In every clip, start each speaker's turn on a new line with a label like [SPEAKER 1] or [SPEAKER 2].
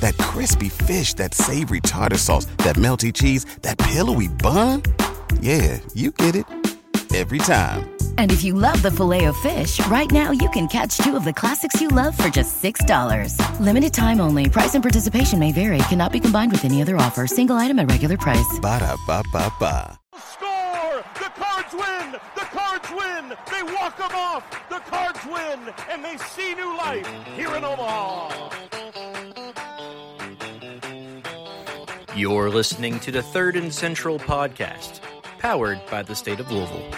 [SPEAKER 1] That crispy fish, that savory tartar sauce, that melty cheese, that pillowy bun. Yeah, you get it every time.
[SPEAKER 2] And if you love the filet of fish, right now you can catch two of the classics you love for just $6. Limited time only. Price and participation may vary. Cannot be combined with any other offer. Single item at regular price.
[SPEAKER 1] Ba da ba ba ba.
[SPEAKER 3] Score! The Cards win! The Cards win! They walk them off! The Cards win! And they see new life here in Omaha!
[SPEAKER 4] You're listening to the Third and Central podcast, powered by the state of Louisville.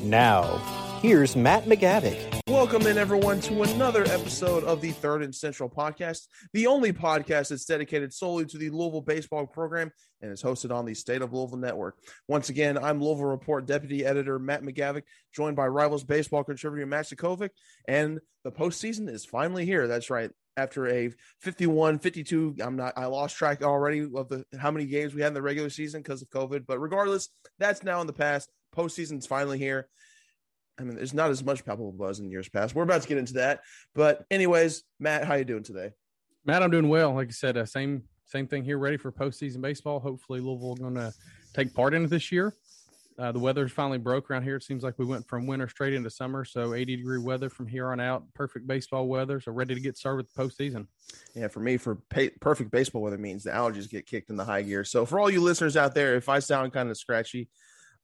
[SPEAKER 4] Now, here's Matt McGavick.
[SPEAKER 5] Welcome in, everyone, to another episode of the Third and Central podcast, the only podcast that's dedicated solely to the Louisville baseball program and is hosted on the State of Louisville network. Once again, I'm Louisville Report Deputy Editor Matt McGavick, joined by Rivals baseball contributor Matt Sakovic, and the postseason is finally here. That's right. After a 51, 52, I'm not, I lost track already of the how many games we had in the regular season because of COVID. But regardless, that's now in the past. Postseason's finally here. I mean, there's not as much palpable buzz in years past. We're about to get into that, but anyways, Matt, how you doing today?
[SPEAKER 6] Matt, I'm doing well. Like I said, uh, same same thing here. Ready for postseason baseball. Hopefully, Louisville going to take part in it this year. Uh, the weather's finally broke around here. It seems like we went from winter straight into summer. So 80 degree weather from here on out. Perfect baseball weather. So ready to get started with the postseason.
[SPEAKER 5] Yeah, for me, for pay, perfect baseball weather means the allergies get kicked in the high gear. So for all you listeners out there, if I sound kind of scratchy,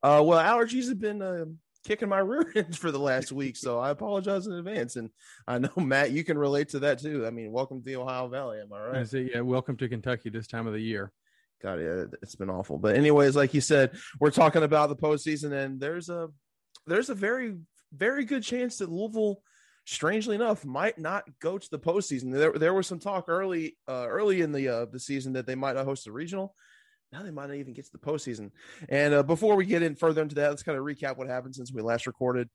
[SPEAKER 5] uh, well, allergies have been uh, kicking my rear end for the last week, so I apologize in advance. And I know Matt, you can relate to that too. I mean, welcome to the Ohio Valley. Am I right?
[SPEAKER 6] I say, yeah, welcome to Kentucky this time of the year.
[SPEAKER 5] God, it's been awful. But anyways, like you said, we're talking about the postseason, and there's a there's a very very good chance that Louisville, strangely enough, might not go to the postseason. There there was some talk early uh, early in the uh, the season that they might not host the regional. Now they might not even get to the postseason. And uh, before we get in further into that, let's kind of recap what happened since we last recorded.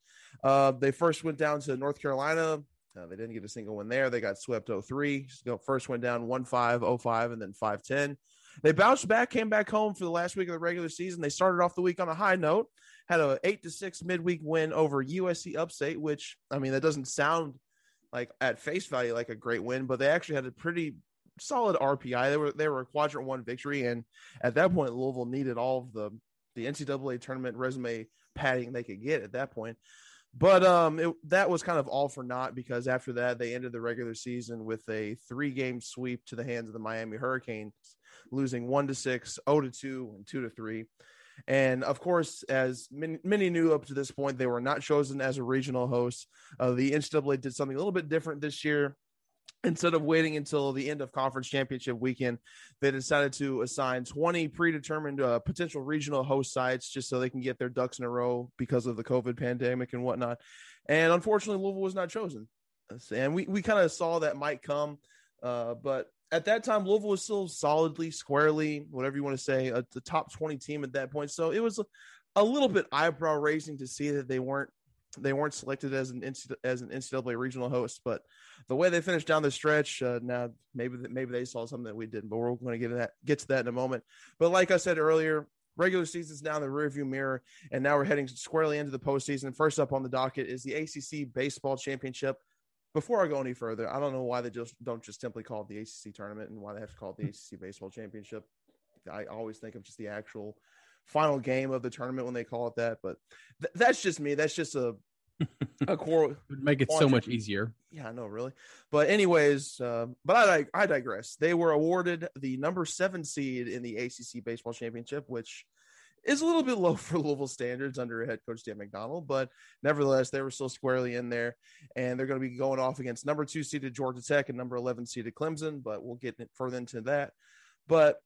[SPEAKER 5] Uh, they first went down to North Carolina. Uh, they didn't get a single win there. They got swept 0-3. So first went down 1-5, 0-5, and then 5-10. They bounced back, came back home for the last week of the regular season. They started off the week on a high note, had a eight to six midweek win over USC Upstate, which I mean that doesn't sound like at face value like a great win, but they actually had a pretty solid RPI. They were they were a quadrant one victory, and at that point, Louisville needed all of the the NCAA tournament resume padding they could get at that point. But um, it, that was kind of all for naught because after that they ended the regular season with a three game sweep to the hands of the Miami Hurricanes, losing one to six, zero to two, and two to three. And of course, as many, many, knew up to this point, they were not chosen as a regional host. Uh, the NCAA did something a little bit different this year instead of waiting until the end of conference championship weekend, they decided to assign 20 predetermined uh, potential regional host sites just so they can get their ducks in a row because of the COVID pandemic and whatnot. And unfortunately, Louisville was not chosen. And we, we kind of saw that might come. Uh, but at that time, Louisville was still solidly, squarely, whatever you want to say, a, the top 20 team at that point. So it was a, a little bit eyebrow raising to see that they weren't they weren't selected as an as an NCAA regional host, but the way they finished down the stretch, uh, now maybe maybe they saw something that we didn't, but we're going to get to that get to that in a moment. But like I said earlier, regular season's now in the rearview mirror, and now we're heading squarely into the postseason. First up on the docket is the ACC baseball championship. Before I go any further, I don't know why they just don't just simply call it the ACC tournament and why they have to call it the ACC baseball championship. I always think of just the actual final game of the tournament when they call it that. But th- that's just me. That's just a a core
[SPEAKER 6] would make it so much easier.
[SPEAKER 5] Yeah, I know, really. But anyways, uh, but I I digress. They were awarded the number seven seed in the ACC baseball championship, which is a little bit low for Louisville standards under head coach Dan McDonnell, but nevertheless, they were still squarely in there, and they're going to be going off against number two seeded Georgia Tech and number eleven seeded Clemson. But we'll get further into that. But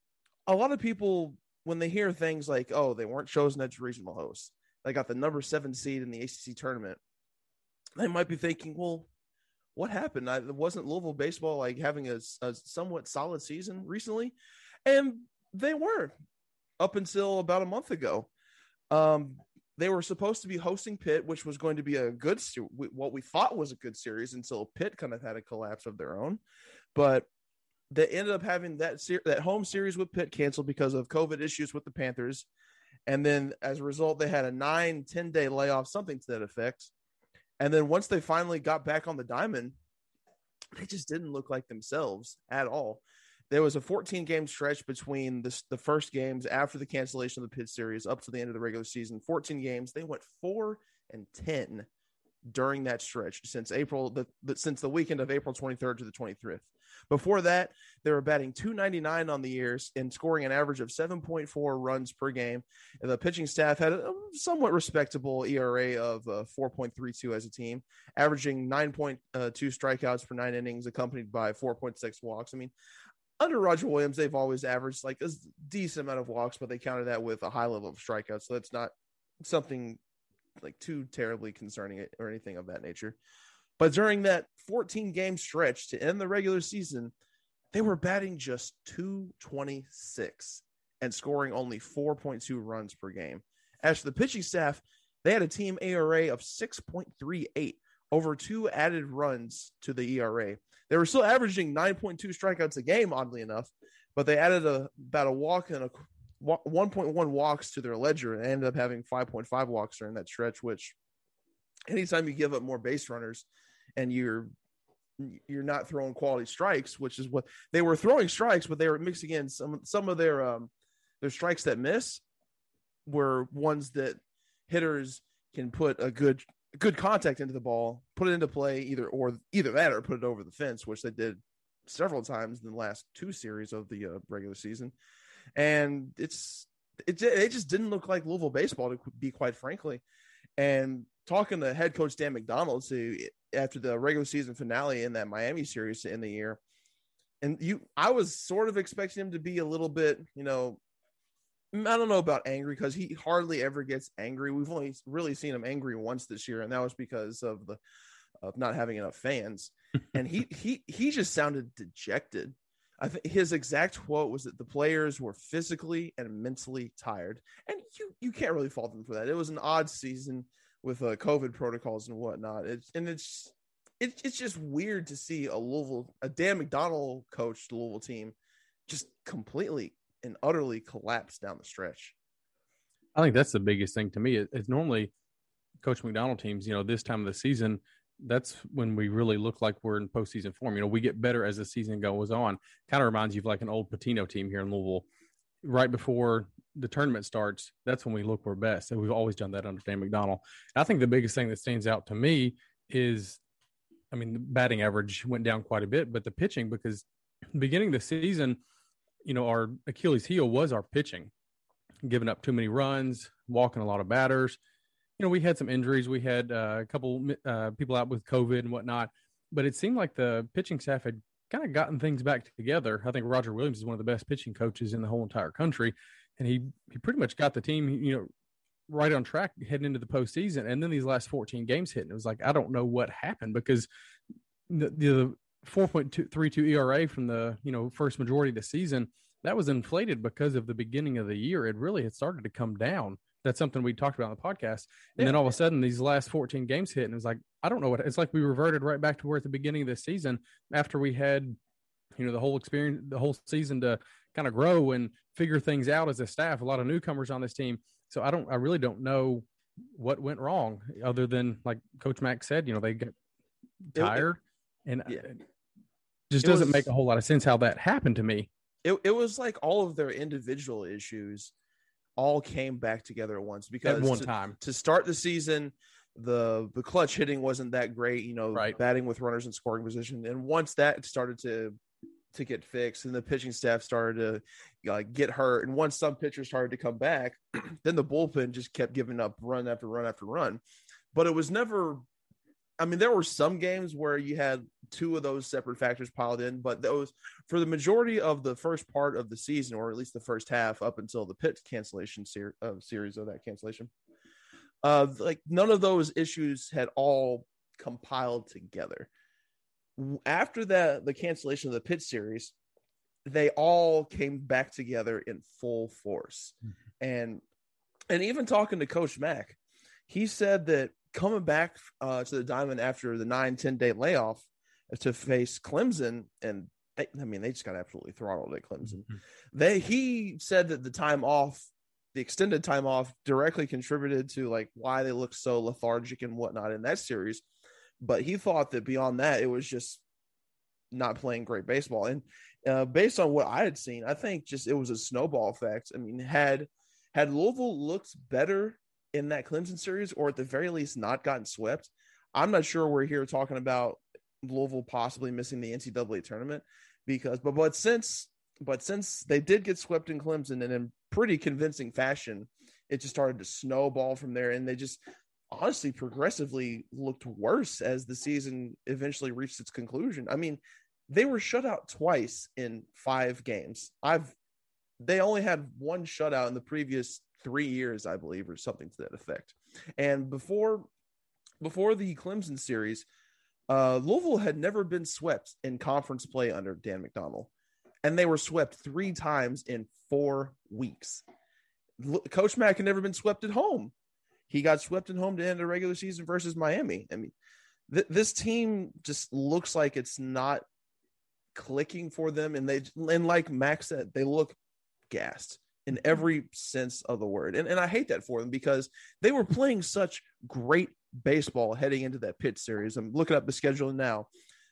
[SPEAKER 5] a lot of people when they hear things like, "Oh, they weren't chosen as regional hosts," they got the number seven seed in the ACC tournament, they might be thinking, "Well, what happened? I, wasn't Louisville baseball like having a, a somewhat solid season recently?" And they were up until about a month ago. Um, they were supposed to be hosting Pitt, which was going to be a good what we thought was a good series until Pitt kind of had a collapse of their own. But they ended up having that ser- that home series with Pitt canceled because of COVID issues with the Panthers. And then as a result, they had a nine, 10 day layoff, something to that effect. And then once they finally got back on the diamond, they just didn't look like themselves at all. There was a 14 game stretch between the, the first games after the cancellation of the Pitt series up to the end of the regular season. 14 games. They went four and 10 during that stretch since April, the, the since the weekend of April 23rd to the 23rd. Before that, they were batting 299 on the years and scoring an average of 7.4 runs per game. And the pitching staff had a somewhat respectable ERA of uh, 4.32 as a team, averaging 9.2 strikeouts per nine innings, accompanied by 4.6 walks. I mean, under Roger Williams, they've always averaged like a decent amount of walks, but they counted that with a high level of strikeouts. So that's not something like too terribly concerning or anything of that nature. But during that 14 game stretch to end the regular season, they were batting just 226 and scoring only 4.2 runs per game. As for the pitching staff, they had a team ERA of 6.38 over two added runs to the ERA. They were still averaging 9.2 strikeouts a game, oddly enough, but they added a, about a walk and a 1.1 walks to their ledger and ended up having 5.5 walks during that stretch, which anytime you give up more base runners and you're you're not throwing quality strikes, which is what they were throwing strikes, but they were mixing in some some of their um their strikes that miss were ones that hitters can put a good good contact into the ball, put it into play either or either that or put it over the fence, which they did several times in the last two series of the uh, regular season and it's it, it just didn't look like Louisville baseball to be quite frankly. And talking to head coach Dan McDonnell to after the regular season finale in that Miami series in the year, and you, I was sort of expecting him to be a little bit, you know, mm, I don't know about angry because he hardly ever gets angry. We've only really seen him angry once this year, and that was because of the of not having enough fans. and he he he just sounded dejected I think his exact quote was that the players were physically and mentally tired, and you you can't really fault them for that. It was an odd season with uh, COVID protocols and whatnot. It's and it's it, it's just weird to see a Louisville, a Dan McDonnell coached Louisville team, just completely and utterly collapse down the stretch.
[SPEAKER 6] I think that's the biggest thing to me. It's normally Coach McDonnell teams, you know, this time of the season, that's when we really look like we're in postseason form. You know, we get better as the season goes on. Kind of reminds you of like an old Pitino team here in Louisville. Right before the tournament starts, that's when we look our best. And we've always done that under Dan McDonnell. I think the biggest thing that stands out to me is, I mean, the batting average went down quite a bit, but the pitching, because beginning the season, you know, our Achilles heel was our pitching, giving up too many runs, walking a lot of batters you know, we had some injuries. We had uh, a couple uh, people out with COVID and whatnot, but it seemed like the pitching staff had kind of gotten things back together. I think Roger Williams is one of the best pitching coaches in the whole entire country, and he he pretty much got the team, you know, right on track heading into the postseason. And then these last 14 games hit, and it was like I don't know what happened because the, the 4.32 ERA from the you know first majority of the season that was inflated because of the beginning of the year. It really had started to come down that's something we talked about on the podcast. And yeah. then all of a sudden, these last 14 games hit, and it was like, I don't know what it's like. We reverted right back to where at the beginning of the season, after we had, you know, the whole experience, the whole season to kind of grow and figure things out as a staff. A lot of newcomers on this team, so I don't, I really don't know what went wrong, other than like Coach Mack said, you know, they get tired, it, and yeah. it just doesn't was, make a whole lot of sense how that happened to me.
[SPEAKER 5] It, it was like all of their individual issues all came back together at once because
[SPEAKER 6] at one
[SPEAKER 5] to,
[SPEAKER 6] time.
[SPEAKER 5] to start the season the the clutch hitting wasn't that great you know
[SPEAKER 6] right.
[SPEAKER 5] batting with runners in scoring position. And once that started to to get fixed and the pitching staff started to uh, get hurt and once some pitchers started to come back then the bullpen just kept giving up run after run after run. But it was never i mean there were some games where you had two of those separate factors piled in, but those for the majority of the first part of the season, or at least the first half, up until the Pitt cancellation ser- uh, series of that cancellation, uh, like none of those issues had all compiled together. After that, the cancellation of the Pitt series, they all came back together in full force, mm-hmm. and and even talking to Coach Mack, he said that coming back uh, to the diamond after the nine 10 day layoff to face Clemson, and they, I mean, they just got absolutely throttled at Clemson. Mm-hmm. They he said that the time off, the extended time off, directly contributed to like why they looked so lethargic and whatnot in that series. But he thought that beyond that, it was just not playing great baseball. And uh, based on what I had seen, I think just it was a snowball effect. I mean, had had Louisville looked better in that Clemson series, or at the very least not gotten swept, I'm not sure we're here talking about Louisville possibly missing the NCAA tournament because but but since but since they did get swept in Clemson and in pretty convincing fashion, it just started to snowball from there and they just honestly progressively looked worse as the season eventually reached its conclusion. I mean, they were shut out twice in 5 games. I've they only had one shutout in the previous 3 years, I believe, or something to that effect. And before before the Clemson series, uh, Louisville had never been swept in conference play under Dan McDonnell, and they were swept three times in four weeks. L- Coach Mack had never been swept at home. He got swept at home to end the regular season versus Miami. I mean, th- this team just looks like it's not clicking for them, and they and like Max said, they look gassed in every sense of the word. And, and I hate that for them because they were playing such great baseball heading into that Pitt series. I'm looking up the schedule now.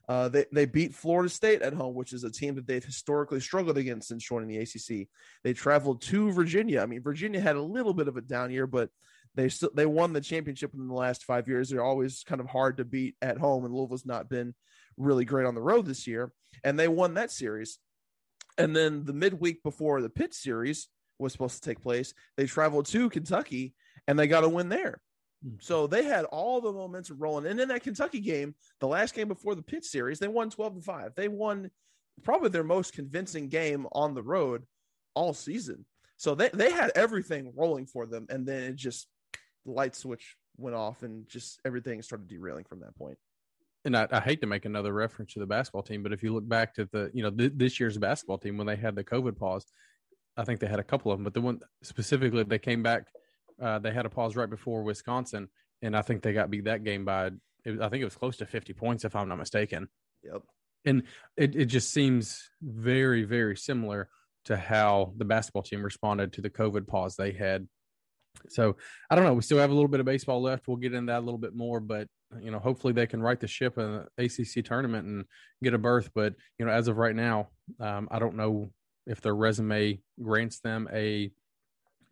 [SPEAKER 5] Uh, they, they beat Florida State at home, which is a team that they've historically struggled against since joining the ACC. They traveled to Virginia. I mean, Virginia had a little bit of a down year, but they still they won the championship in the last five years. They're always kind of hard to beat at home, and Louisville's not been really great on the road this year. And they won that series. And then the midweek before the Pitt series was supposed to take place, they traveled to Kentucky and they got a win there. Mm. So they had all the momentum rolling. And in that Kentucky game, the last game before the Pitt series, they won 12 to 5. They won probably their most convincing game on the road all season. So they, they had everything rolling for them. And then it just the light switch went off and just everything started derailing from that point.
[SPEAKER 6] And I, I hate to make another reference to the basketball team, but if you look back to the, you know, th- this year's basketball team when they had the COVID pause, I think they had a couple of them, but the one specifically they came back uh, they had a pause right before Wisconsin, and I think they got beat that game by. Was, I think it was close to fifty points, if I'm not mistaken.
[SPEAKER 5] Yep.
[SPEAKER 6] And it it just seems very very similar to how the basketball team responded to the COVID pause they had. So I don't know. We still have a little bit of baseball left. We'll get into that a little bit more, but you know, hopefully they can right the ship in the ACC tournament and get a berth. But you know, as of right now, um, I don't know if their resume grants them a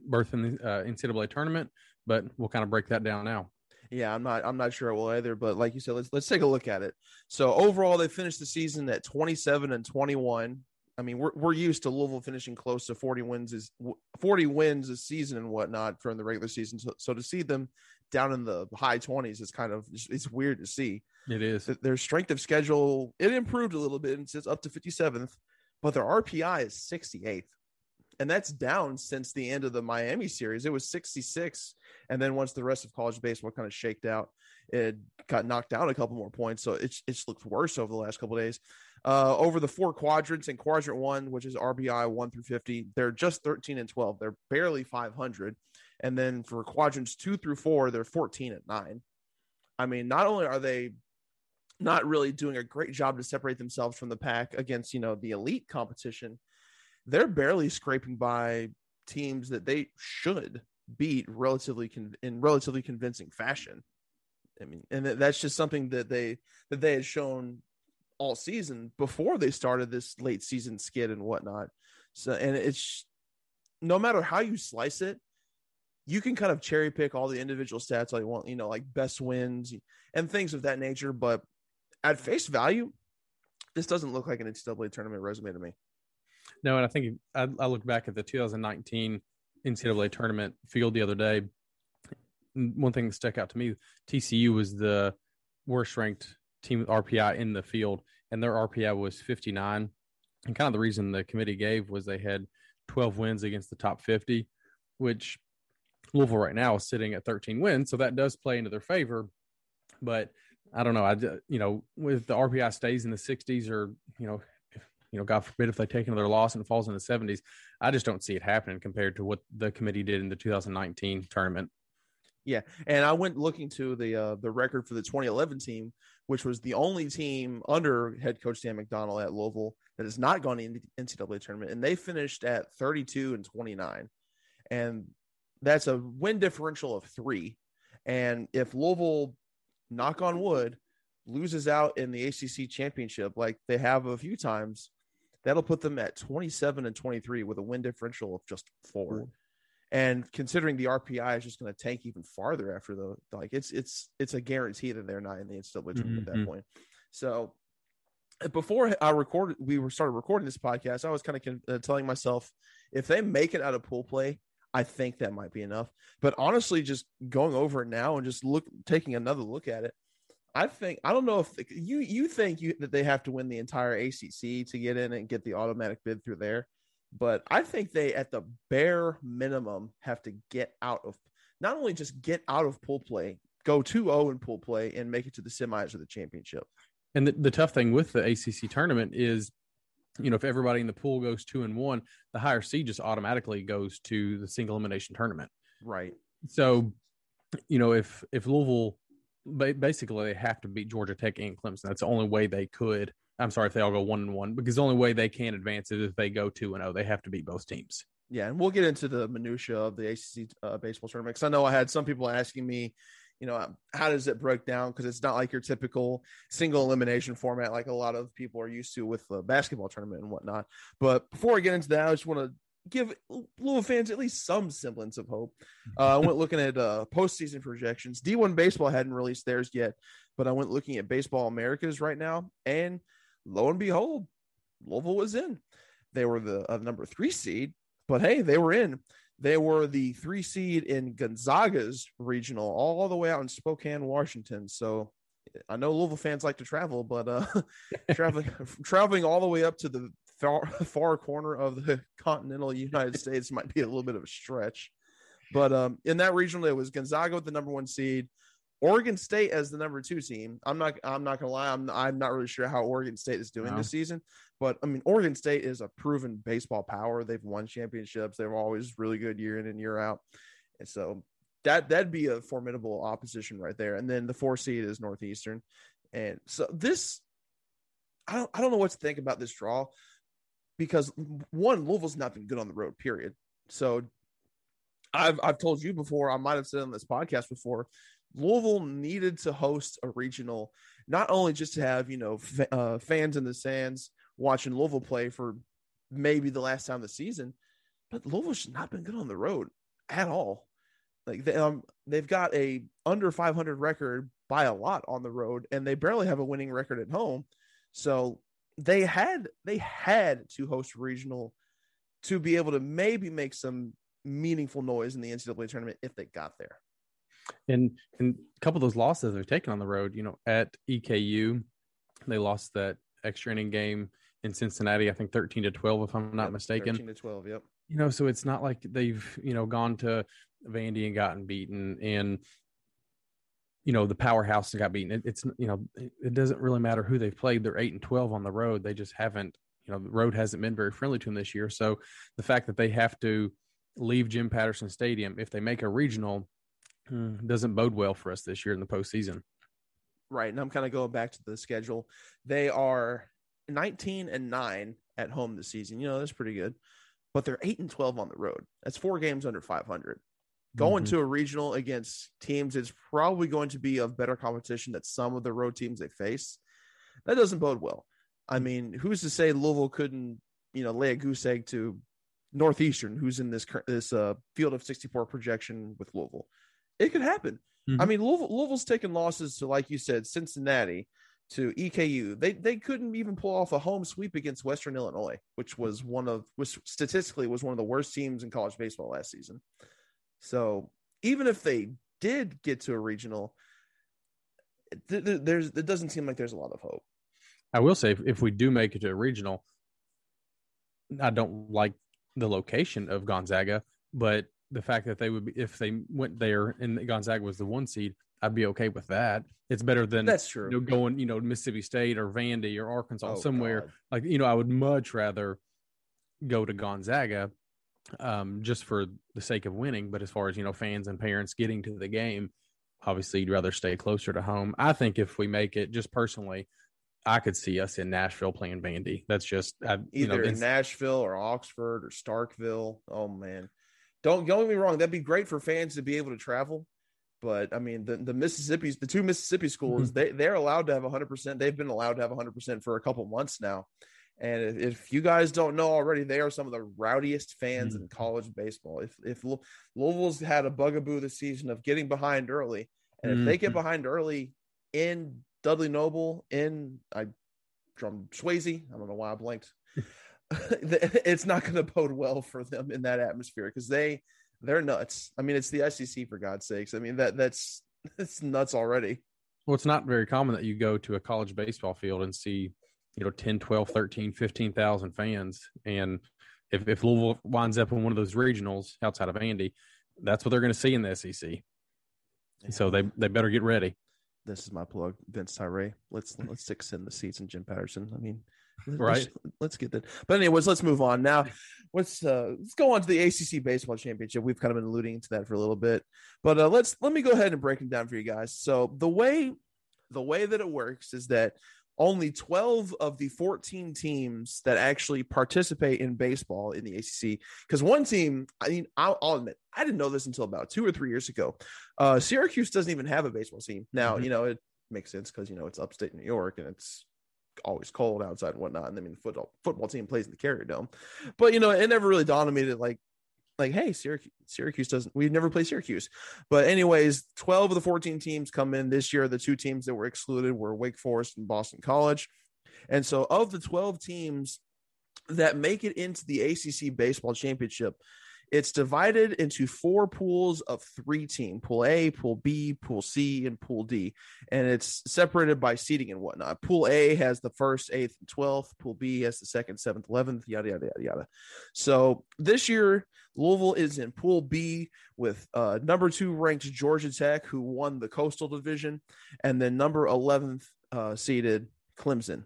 [SPEAKER 6] berth in the uh, NCAA tournament, but we'll kind of break that down now.
[SPEAKER 5] Yeah, I'm not. I'm not sure it will either. But like you said, let's let's take a look at it. So overall, they finished the season at 27 and 21. I mean, we're we're used to Louisville finishing close to 40 wins is 40 wins a season and whatnot from the regular season. So, so to see them down in the high 20s is kind of it's weird to see.
[SPEAKER 6] It is.
[SPEAKER 5] Their strength of schedule it improved a little bit and it's up to 57th, but their RPI is 68th and that's down since the end of the Miami series. It was 66, and then once the rest of college baseball kind of shaked out, it got knocked down a couple more points. So it's it's looked worse over the last couple days. Uh, over the four quadrants in quadrant one, which is RPI one through 50, they're just 13 and 12. They're barely 500. And then for quadrants two through four, they're 14 at nine. I mean, not only are they not really doing a great job to separate themselves from the pack against, you know, the elite competition, they're barely scraping by teams that they should beat relatively con- in relatively convincing fashion. I mean, and that's just something that they that they had shown all season before they started this late season skid and whatnot. So, and it's no matter how you slice it, you can kind of cherry pick all the individual stats all you want, you know, like best wins and things of that nature. But at face value, this doesn't look like an NCAA tournament resume to me.
[SPEAKER 6] No, and I think I, I look back at the 2019 NCAA tournament field the other day. One thing that stuck out to me: TCU was the worst ranked team RPI in the field, and their RPI was 59. And kind of the reason the committee gave was they had 12 wins against the top 50, which Louisville right now is sitting at 13 wins, so that does play into their favor. But I don't know. I you know with the RPI stays in the 60s, or you know, you know, God forbid if they take another loss and it falls in the 70s, I just don't see it happening compared to what the committee did in the 2019 tournament.
[SPEAKER 5] Yeah, and I went looking to the uh, the record for the 2011 team, which was the only team under head coach Dan McDonnell at Louisville that has not gone into the NCAA tournament, and they finished at 32 and 29, and that's a win differential of three. And if Louisville, knock on wood, loses out in the ACC championship like they have a few times, that'll put them at 27 and 23 with a win differential of just four. And considering the RPI is just going to tank even farther after the like, it's it's it's a guarantee that they're not in the NCAA tournament mm-hmm. at that mm-hmm. point. So before I recorded, we were started recording this podcast. I was kind of uh, telling myself, if they make it out of pool play, I think that might be enough. But honestly, just going over it now and just look, taking another look at it, I think I don't know if you you think you that they have to win the entire ACC to get in and get the automatic bid through there, but I think they at the bare minimum have to get out of not only just get out of pool play, go 2-0 in pool play and make it to the semis or the championship.
[SPEAKER 6] And the, the tough thing with the ACC tournament is you know, if everybody in the pool goes two and one, the higher seed just automatically goes to the single elimination tournament.
[SPEAKER 5] Right.
[SPEAKER 6] So, you know, if if Louisville basically they have to beat Georgia Tech and Clemson, that's the only way they could. I'm sorry if they all go one and one because the only way they can advance is if they go two and zero. Oh, they have to beat both teams.
[SPEAKER 5] Yeah, and we'll get into the minutia of the ACC uh, baseball tournament because I know I had some people asking me, you know, how does it break down? Because it's not like your typical single elimination format like a lot of people are used to with the basketball tournament and whatnot. But before I get into that, I just want to give Louisville fans at least some semblance of hope. Uh, I went looking at uh, postseason projections. D1 Baseball hadn't released theirs yet, but I went looking at Baseball Americas right now, and lo and behold, Louisville was in. They were the uh, number three seed, but hey, they were in. They were the three seed in Gonzaga's regional, all the way out in Spokane, Washington. So I know Louisville fans like to travel, but uh, traveling traveling all the way up to the far far corner of the continental United States might be a little bit of a stretch. But um, in that regional, it was Gonzaga with the number one seed, Oregon State as the number two team. I'm not. I'm not gonna lie. I'm. I'm not really sure how Oregon State is doing no. this season. But I mean, Oregon State is a proven baseball power. They've won championships. They're always really good year in and year out. And so that that'd be a formidable opposition right there. And then the four seed is Northeastern. And so this, I don't. I don't know what to think about this draw because one, Louisville's not been good on the road. Period. So I've I've told you before. I might have said on this podcast before Louisville needed to host a regional, not only just to have you know f- uh, fans in the stands watching Louisville play for maybe the last time of the season, but Louisville's not been good on the road at all. Like they, um, they've got a under 500 record by a lot on the road, and they barely have a winning record at home. So they had they had to host regional to be able to maybe make some meaningful noise in the NCAA tournament if they got there.
[SPEAKER 6] And and a couple of those losses they've taken on the road, you know, at EKU, they lost that extra inning game in Cincinnati, I think 13 to 12, if I'm not
[SPEAKER 5] yep,
[SPEAKER 6] mistaken.
[SPEAKER 5] 13 to 12, yep.
[SPEAKER 6] You know, so it's not like they've, you know, gone to Vandy and gotten beaten and you know the powerhouse and got beaten. It, it's you know it doesn't really matter who they've played. They're eight and twelve on the road. They just haven't you know the road hasn't been very friendly to them this year. So the fact that they have to leave Jim Patterson Stadium if they make a regional Hmm, doesn't bode well for us this year in the postseason.
[SPEAKER 5] Right. And I'm kind of going back to the schedule. They are 19 and 9 at home this season. You know, that's pretty good. But they're 8 and 12 on the road. That's four games under 500. Going mm-hmm. to a regional against teams is probably going to be of better competition than some of the road teams they face. That doesn't bode well. I mean, who's to say Louisville couldn't, you know, lay a goose egg to Northeastern, who's in this this uh, field of 64 projection with Louisville? It could happen. Mm-hmm. I mean, Louisville, Louisville's taken losses to, like you said, Cincinnati, to EKU. They they couldn't even pull off a home sweep against Western Illinois, which was one of which statistically was one of the worst teams in college baseball last season. So even if they did get to a regional, th- th- there's it doesn't seem like there's a lot of hope.
[SPEAKER 6] I will say if, if we do make it to a regional, I don't like the location of Gonzaga, but the fact that they would be if they went there and Gonzaga was the one seed, I'd be okay with that. It's better than
[SPEAKER 5] That's true.
[SPEAKER 6] you know going you know Mississippi State or Vandy or Arkansas
[SPEAKER 5] Oh,
[SPEAKER 6] somewhere
[SPEAKER 5] God.
[SPEAKER 6] like you know I would much rather go to Gonzaga um, just for the sake of winning. But as far as you know, fans and parents getting to the game, obviously you'd rather stay closer to home. I think if we make it, just personally, I could see us in Nashville playing Vandy. That's just I, you know
[SPEAKER 5] either in Nashville or Oxford or Starkville. Oh man, don't don't get me wrong. That'd be great for fans to be able to travel. But I mean, the, the Mississippi's, the two Mississippi schools,
[SPEAKER 6] Mm-hmm.
[SPEAKER 5] they they're allowed to have 100. percent They've been allowed to have 100 percent for a couple months now. And if, if you guys don't know already, they are some of the rowdiest fans
[SPEAKER 6] Mm-hmm.
[SPEAKER 5] in college baseball. If if Lou- Louisville's had a bugaboo this season of getting behind early, and if they get
[SPEAKER 6] Mhm.
[SPEAKER 5] behind early in Dudley Noble, in I drum Swayze, I don't know why I blanked. it's not going to bode well for them in that atmosphere because they they're nuts. I mean, it's the SEC for God's sakes. I mean that that's it's nuts already.
[SPEAKER 6] well, it's not very common that you go to a college baseball field and see you know 10, 12, 13, 15,000 fans. And if, if Louisville winds up in one of those regionals outside of Vandy, that's what they're going to see in the SEC. So they, they better get ready.
[SPEAKER 5] This is my plug, Vince Tyra. Let's let's stick in the seats and Jim Patterson. I mean,
[SPEAKER 6] Right.
[SPEAKER 5] Let's, get that. But anyways, let's move on now. Let's uh let's go on to the ACC baseball championship. We've kind of been alluding to that for a little bit, but uh, let's let me go ahead and break it down for you guys. So the way the way that it works is that only 12 of the 14 teams that actually participate in baseball in the ACC, because one team, I mean, I'll, I'll admit, I didn't know this until about two or three years ago. Uh, Syracuse doesn't even have a baseball team. Now,
[SPEAKER 6] Mhm.
[SPEAKER 5] you know, it makes sense because, you know, it's upstate New York and it's always cold outside and whatnot. And I mean, the football, football team plays in the Carrier Dome. But, you know, it never really dawned on me that, like, like, hey, Syracuse, Syracuse doesn't, we've never play Syracuse. But, anyways, 12 of the 14 teams come in this year. The two teams that were excluded were Wake Forest and Boston College. And so, of the 12 teams that make it into the ACC baseball championship, it's divided into four pools of three team pool A, pool B, pool C, and pool D. And it's separated by seating and whatnot. Pool A has the first, eighth, and 12th. Pool B has the second, seventh, 11th, yada, yada, yada, yada. So this year, Louisville is in pool B with uh, number two ranked Georgia Tech, who won the Coastal Division, and then number 11th uh, seeded Clemson.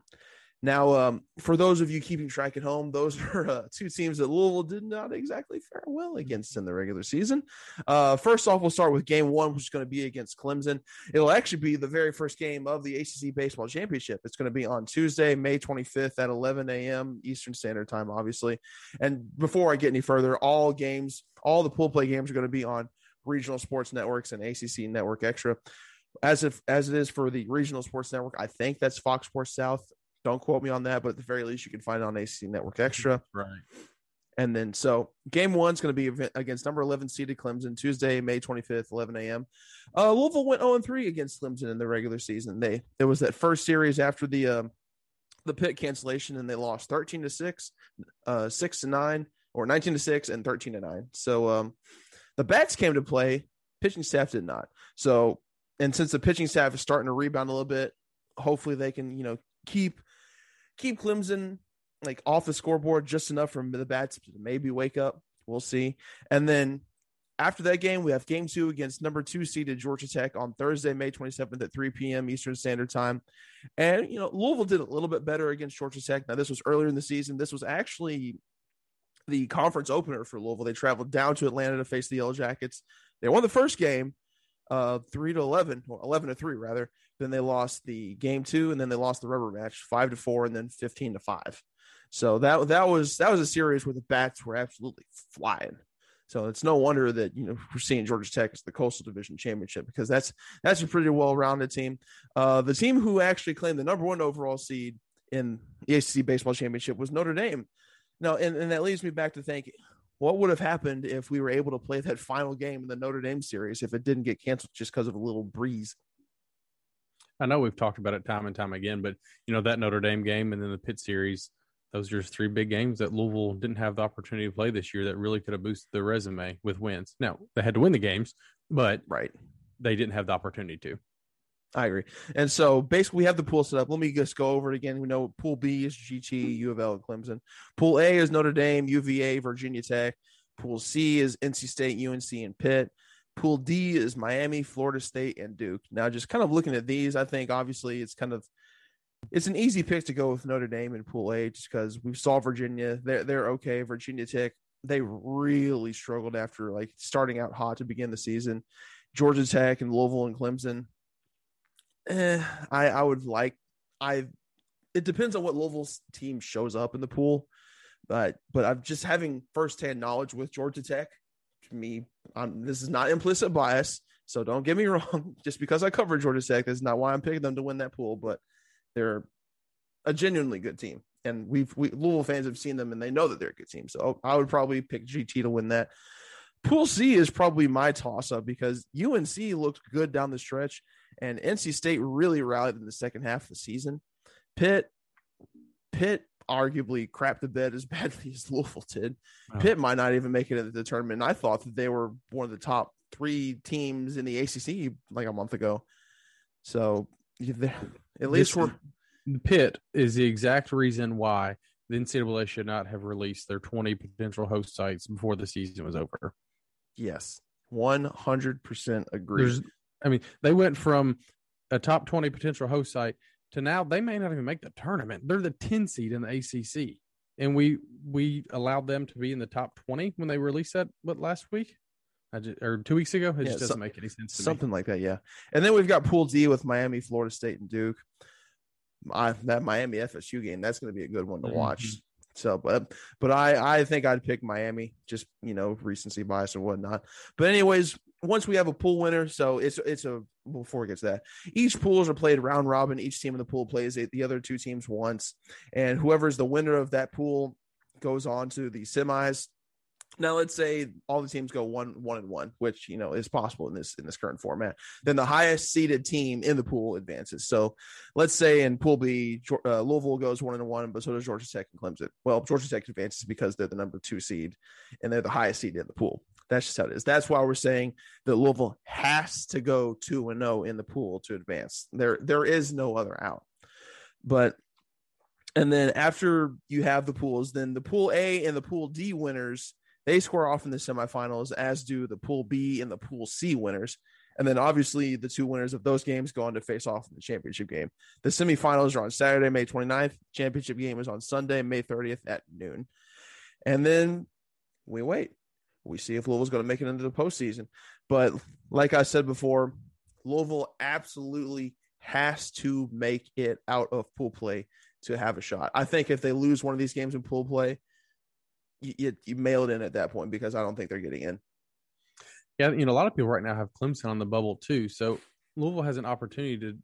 [SPEAKER 5] Now, um, for those of you keeping track at home, those are uh, two teams that Louisville did not exactly fare well against in the regular season. Uh, first off, we'll start with game one, which is going to be against Clemson. It'll actually be the very first game of the ACC Baseball Championship. It's going to be on Tuesday, May 25th at 11 a.m. Eastern Standard Time, obviously. And before I get any further, all games, all the pool play games are going to be on regional sports networks and ACC Network Extra. As if as it is for the regional sports network, I think that's Fox Sports South. Don't quote me on that, but at the very least, you can find it on AC Network Extra.
[SPEAKER 6] Right.
[SPEAKER 5] And then, so game one's going to be event- against number 11 seeded Clemson, Tuesday, May 25th, 11 a.m. Uh, Louisville went 0 3 against Clemson in the regular season. They It was that first series after the um, the Pitt cancellation, and they lost 13 to 6, uh, 6 to 9, or 19 to 6, and 13 to 9. So um, the bats came to play, pitching staff did not. So, and since the pitching staff is starting to rebound a little bit, hopefully they can, you know, keep keep Clemson like off the scoreboard just enough for the bats to maybe wake up. We'll see. And then after that game, we have game two against number two seeded Georgia Tech on Thursday, May 27th at 3 p.m. Eastern Standard Time. And, you know, Louisville did a little bit better against Georgia Tech. Now, this was earlier in the season. This was actually the conference opener for Louisville. They traveled down to Atlanta to face the Yellow Jackets. They won the first game, uh, three to 11 or 11 to three rather. Then they lost the game two and then they lost the rubber match five to four and then 15 to five. So that, that was, that was a series where the bats were absolutely flying. So it's no wonder that, you know, we're seeing Georgia Tech as the coastal division championship because that's, that's a pretty well-rounded team. Uh, the team who actually claimed the number one overall seed in the ACC baseball championship was Notre Dame. Now, and, and that leads me back to thinking, what would have happened if we were able to play that final game in the Notre Dame series if it didn't get canceled just because of a little breeze?
[SPEAKER 6] I know we've talked about it time and time again, but you know that Notre Dame game and then the Pitt series, those are just three big games that Louisville didn't have the opportunity to play this year that really could have boosted their resume with wins. Now they had to win the games, but
[SPEAKER 5] Right.
[SPEAKER 6] they didn't have the opportunity to.
[SPEAKER 5] I agree. And so basically, we have the pool set up. Let me just go over it again. We know Pool B is GT, U of L, and Clemson. Pool A is Notre Dame, UVA, Virginia Tech. Pool C is NC State, UNC, and Pitt. Pool D is Miami, Florida State, and Duke. Now, just kind of looking at these, I think obviously it's kind of it's an easy pick to go with Notre Dame in Pool A just because we saw Virginia. They're they're okay. Virginia Tech, they really struggled after like starting out hot to begin the season. Georgia Tech and Louisville and Clemson eh, I I would like I. It depends on what Louisville's team shows up in the pool, but but I'm just having firsthand knowledge with Georgia Tech. Me, I'm, this is not implicit bias, so don't get me wrong. Just because I cover Georgia Tech, that's not why I'm picking them to win that pool. But they're a genuinely good team, and we've we Louisville fans have seen them and they know that they're a good team. So I would probably pick GT to win that. Pool C is probably my toss up because UNC looked good down the stretch. And NC State really rallied in the second half of the season. Pitt, Pitt arguably crapped the bed as badly as Louisville did. Oh. Pitt might not even make it into the tournament. I thought that they were one of the top three teams in the ACC like a month ago. So at least we're
[SPEAKER 6] Pitt is the exact reason why the NCAA should not have released their 20 potential host sites before the season was over.
[SPEAKER 5] Yes, 100% agree. There's,
[SPEAKER 6] I mean, they went from a top 20 potential host site to now they may not even make the tournament. They're the 10 seed in the ACC. And we we allowed them to be in the top 20 when they released that what last week? I Just, or two weeks ago. It yeah, just doesn't so, make any sense.
[SPEAKER 5] something
[SPEAKER 6] me.
[SPEAKER 5] like that, yeah. And then we've got Pool D with Miami, Florida State, and Duke. I, that Miami FSU game, that's going to be a good one to mm-hmm. watch. So, but but I I think I'd pick Miami, just you know recency bias and whatnot. But anyways, once we have a pool winner, so it's it's a before it gets that each pools are played round robin. Each team in the pool plays the other two teams once, and whoever's the winner of that pool goes on to the semis. Now, let's say all the teams go one one and one, which you know is possible in this in this current format. Then the highest seeded team in the pool advances. So, let's say in Pool B, uh, Louisville goes one and one, but so does Georgia Tech and Clemson. Well, Georgia Tech advances because they're the number two seed, and they're the highest seed in the pool. That's just how it is. That's why we're saying that Louisville has to go two and zero oh in the pool to advance. There, there is no other out. But and then after you have the pools, then the pool A and the pool D winners they square off in the semifinals, as do the pool B and the pool C winners. And then obviously the two winners of those games go on to face off in the championship game. The semifinals are on Saturday, May 29th. Championship game is on Sunday, May 30th at noon. And then we wait we see if Louisville's going to make it into the postseason. But like I said before, Louisville absolutely has to make it out of pool play to have a shot. I think if they lose one of these games in pool play, you, you, you mail it in at that point because I don't think they're getting in.
[SPEAKER 6] Yeah, you know, a lot of people right now have Clemson on the bubble too. So Louisville has an opportunity to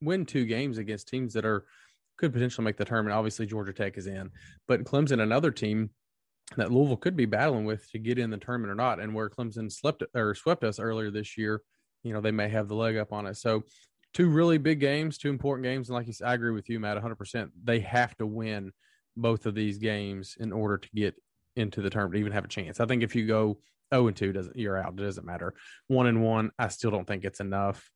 [SPEAKER 6] win two games against teams that are could potentially make the tournament. Obviously, Georgia Tech is in, but Clemson, another team that Louisville could be battling with to get in the tournament or not, and where Clemson slept or swept us earlier this year, you know, they may have the leg up on us. So, two really big games, two important games, and like you said, I agree with you, Matt, 100. percent They have to win both of these games in order to get into the tournament, even have a chance. I think if you go 0 and 2, doesn't you're out. It doesn't matter. One and one, I still don't think it's enough.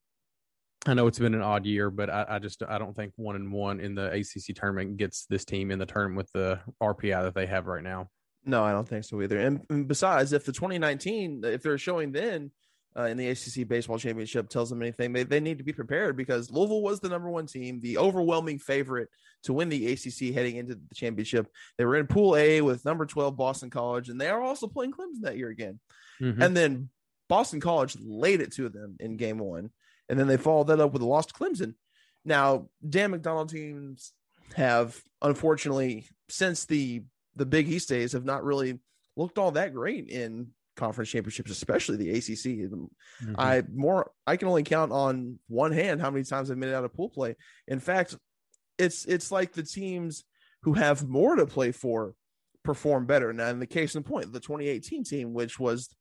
[SPEAKER 6] I know it's been an odd year, but I, I, just I don't think one and one in the ACC tournament gets this team in the tournament with the RPI that they have right now.
[SPEAKER 5] No, I don't think so either. And, and besides, if the 2019, if they're showing then uh, in the ACC baseball championship tells them anything, they, they need to be prepared because Louisville was the number one team, the overwhelming favorite to win the ACC heading into the championship. They were in Pool A with number 12 Boston College, and they are also playing Clemson that year again. Mm-hmm. And then Boston College laid it to them in game one, and then they followed that up with a loss to Clemson. Now, Dan McDonnell teams have unfortunately since the the Big East days have not really looked all that great in conference championships, especially the ACC. Mm-hmm. I more I can only count on one hand how many times I've made it out of pool play. In fact, it's it's like the teams who have more to play for perform better. Now, in the case in point, the 2018 team, which was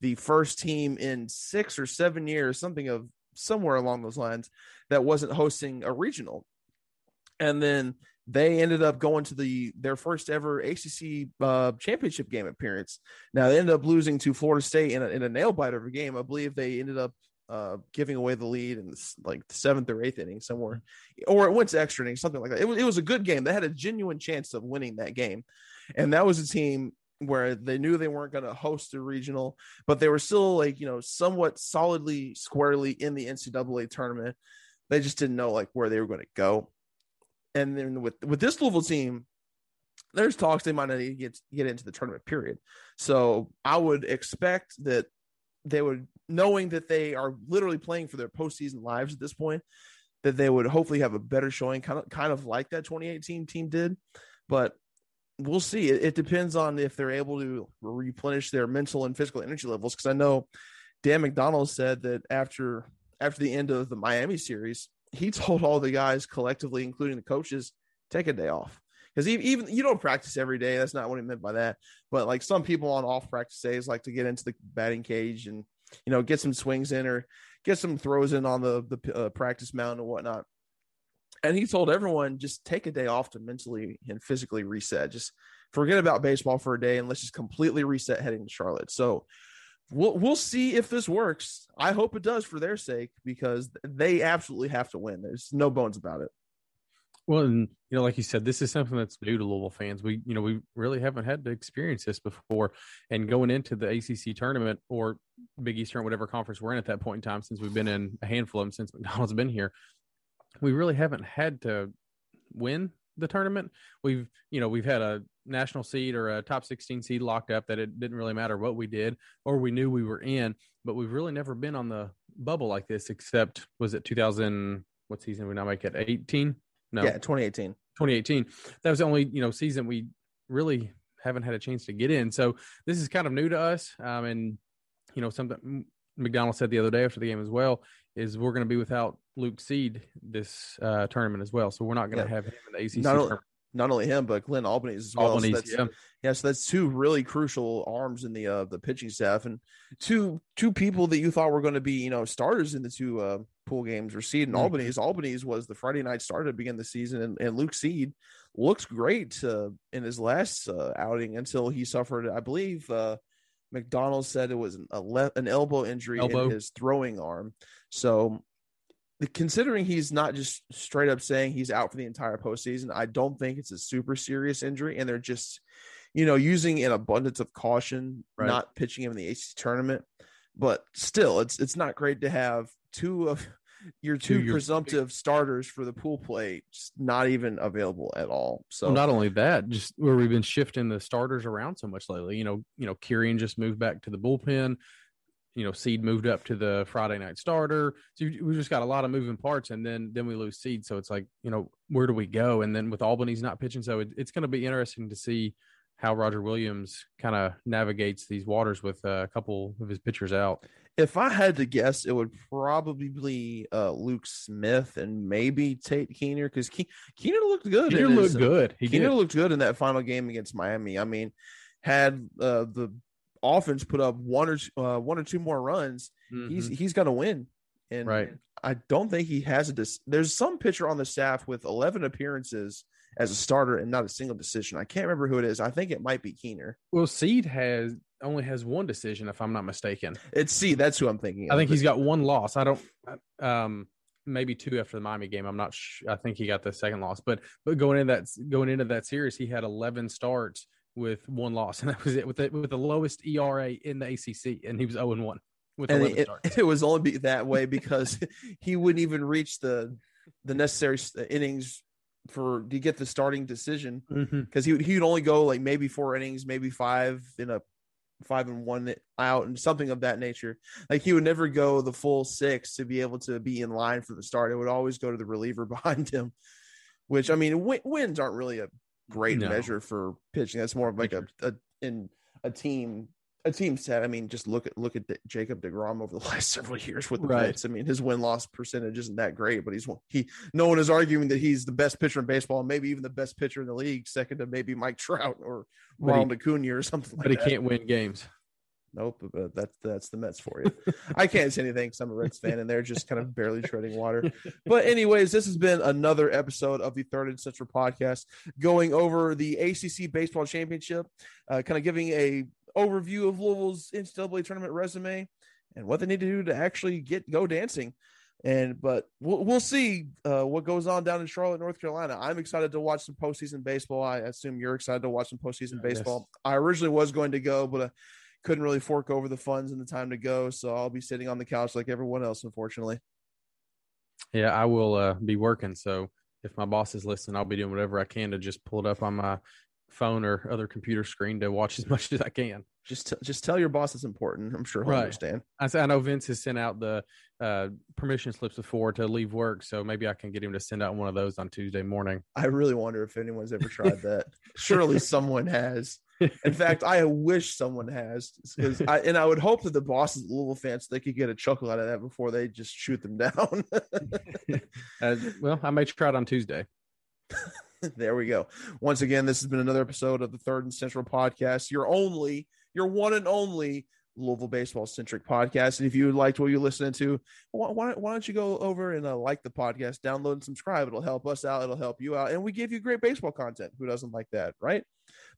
[SPEAKER 5] the first team in six or seven years, something of somewhere along those lines, that wasn't hosting a regional. And then they ended up going to the their first ever ACC uh, championship game appearance. Now they ended up losing to Florida State in a, in a nail biter of a game. I believe they ended up uh, giving away the lead in like the seventh or eighth inning somewhere, or it went to extra innings, something like that. It was, it was a good game. They had a genuine chance of winning that game, and that was a team where they knew they weren't going to host a regional, but they were still like you know somewhat solidly squarely in the NCAA tournament. They just didn't know like where they were going to go. And then with with this Louisville team, there's talks they might not even get get into the tournament period. So I would expect that they would, knowing that they are literally playing for their postseason lives at this point, that they would hopefully have a better showing, kind of kind of like that 2018 team did. But we'll see. It, it depends on if they're able to replenish their mental and physical energy levels. Because I know Dan McDonnell said that after after the end of the Miami series, he told all the guys collectively, including the coaches, take a day off because even you don't practice every day. That's not what he meant by that. But like some people on off practice days like to get into the batting cage and you know get some swings in or get some throws in on the the uh, practice mound and whatnot. And he told everyone just take a day off to mentally and physically reset. Just forget about baseball for a day and let's just completely reset heading to Charlotte. So we'll we'll see if this works. I hope it does for their sake because they absolutely have to win. There's no bones about it.
[SPEAKER 6] Well, and you know, like you said, this is something that's new to Louisville fans. We, you know, we really haven't had to experience this before. And going into the ACC tournament or Big East or whatever conference we're in at that point in time, since we've been in a handful of them since McDonnell's been here, we really haven't had to win the tournament. We've, you know, we've had a national seed or a top 16 seed locked up that it didn't really matter what we did or we knew we were in, but we've really never been on the bubble like this except was it 2000 what season we now make it 18
[SPEAKER 5] no. Yeah, 2018.
[SPEAKER 6] 2018. That was the only, you know, season we really haven't had a chance to get in. So this is kind of new to us. Um, and, you know, something McDonnell said the other day after the game as well is we're going to be without Luke Seed this uh, tournament as well. So we're not going to yeah. have him in the ACC
[SPEAKER 5] not,
[SPEAKER 6] tournament
[SPEAKER 5] not only him, but Glenn Albanese as well.
[SPEAKER 6] Albanese,
[SPEAKER 5] so yeah. yeah, so that's two really crucial arms in the uh the pitching staff, and two two people that you thought were going to be you know starters in the two uh, pool games. Were Seed and mm-hmm. Albanese. Albanese was the Friday night starter to begin the season, and, and Luke Seed looks great uh, in his last uh, outing until he suffered, I believe. McDonnell said it was an, le- an elbow injury elbow. in his throwing arm. So considering he's not just straight up saying he's out for the entire postseason, I don't think it's a super serious injury, and they're just, you know, using an abundance of caution, right. not pitching him in the ACC tournament. But still, it's it's not great to have two of your two, presumptive starters for the pool play just not even available at all. So
[SPEAKER 6] well, not only that, just where we've been shifting the starters around so much lately. You know, you know, Kirian just moved back to the bullpen you know, Seed moved up to the Friday night starter. So we just got a lot of moving parts, and then then we lose Seed. So it's like, you know, where do we go? And then with Albanese not pitching, so it, it's going to be interesting to see how Roger Williams kind of navigates these waters with a couple of his pitchers out.
[SPEAKER 5] If I had to guess, it would probably be uh, Luke Smith and maybe Tate Keener because Ke- Keener looked good.
[SPEAKER 6] Keener looked good.
[SPEAKER 5] He Keener did. looked good in that final game against Miami. I mean, had uh, the offense put up one or uh, one or two more runs, mm-hmm. he's he's going to win. And
[SPEAKER 6] right.
[SPEAKER 5] I don't think he has a. Dis- There's some pitcher on the staff with 11 appearances as a starter and not a single decision. I can't remember who it is. I think it might be Keener.
[SPEAKER 6] Well, Seed has only has one decision, if I'm not mistaken.
[SPEAKER 5] It's Seed. That's who I'm thinking.
[SPEAKER 6] I think he's got one loss. I don't. Um, maybe two after the Miami game. I'm not. Sh- I think he got the second loss, but but going into that going into that series, he had 11 starts with one loss, and that was it with the, with the lowest ERA in the ACC, and he was zero oh and one with
[SPEAKER 5] and it, it, was only be that way because he wouldn't even reach the the necessary innings for to get the starting decision because mm-hmm. he he'd only go like maybe four innings, maybe five in a five and one out and something of that nature. Like he would never go the full six to be able to be in line for the start. It would always go to the reliever behind him, which I mean, wins aren't really a great no. measure for pitching. That's more of like a, a in a team a team set. I mean, just look at look at Jacob deGrom over the last several years with the right. Mets. I mean, his win loss percentage isn't that great, but he's he. No one is arguing that he's the best pitcher in baseball, maybe even the best pitcher in the league, second to maybe Mike Trout or Ronald Acuna or something.
[SPEAKER 6] But
[SPEAKER 5] like
[SPEAKER 6] he can't win games.
[SPEAKER 5] Nope, but that's that's the Mets for you. I can't say anything because I'm a Reds fan and they're just kind of barely treading water. But anyways, this has been another episode of the Third and Central podcast, going over the ACC baseball championship, uh, kind of giving a overview of Louisville's NCAA tournament resume, and what they need to do to actually get go dancing. And but we'll we'll see uh, what goes on down in Charlotte, North Carolina. I'm excited to watch some postseason baseball. I assume you're excited to watch some postseason
[SPEAKER 6] Yes.
[SPEAKER 5] baseball. I originally was going to go, but I couldn't really fork over the funds and the time to go, so I'll be sitting on the couch like everyone else, unfortunately.
[SPEAKER 6] Yeah, I will uh, be working. So if my boss is listening, I'll be doing whatever I can to just pull it up on my phone or other computer screen to watch as much as I can.
[SPEAKER 5] Just t- just tell your boss it's important. I'm sure he'll
[SPEAKER 6] Right.
[SPEAKER 5] understand.
[SPEAKER 6] I know Vince has sent out the uh, permission slips before to leave work, so maybe I can get him to send out one of those on Tuesday morning.
[SPEAKER 5] I really wonder if anyone's ever tried that. Surely someone has. In fact, I wish someone has, because I and I would hope that the bosses, Louisville fans, they could get a chuckle out of that before they just shoot them down.
[SPEAKER 6] Uh, well, I may try it on Tuesday.
[SPEAKER 5] there we go. Once again, this has been another episode of the Third and Central Podcast, your only, your one and only Louisville baseball centric podcast. And if you liked what you're listening to, why, why, why don't you go over and uh, like the podcast, download and subscribe? It'll help us out. It'll help you out. And we give you great baseball content. Who doesn't like that, right?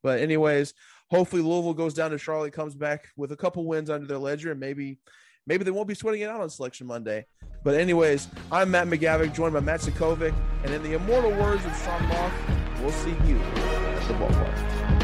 [SPEAKER 5] But, anyways, hopefully Louisville goes down to Charlotte, comes back with a couple wins under their ledger, and maybe. Maybe they won't be sweating it out on Selection Monday. But, anyways, I'm Matt McGavick, joined by Matt Sokovic. And in the immortal words of Sean Moff, we'll see you at the ballpark.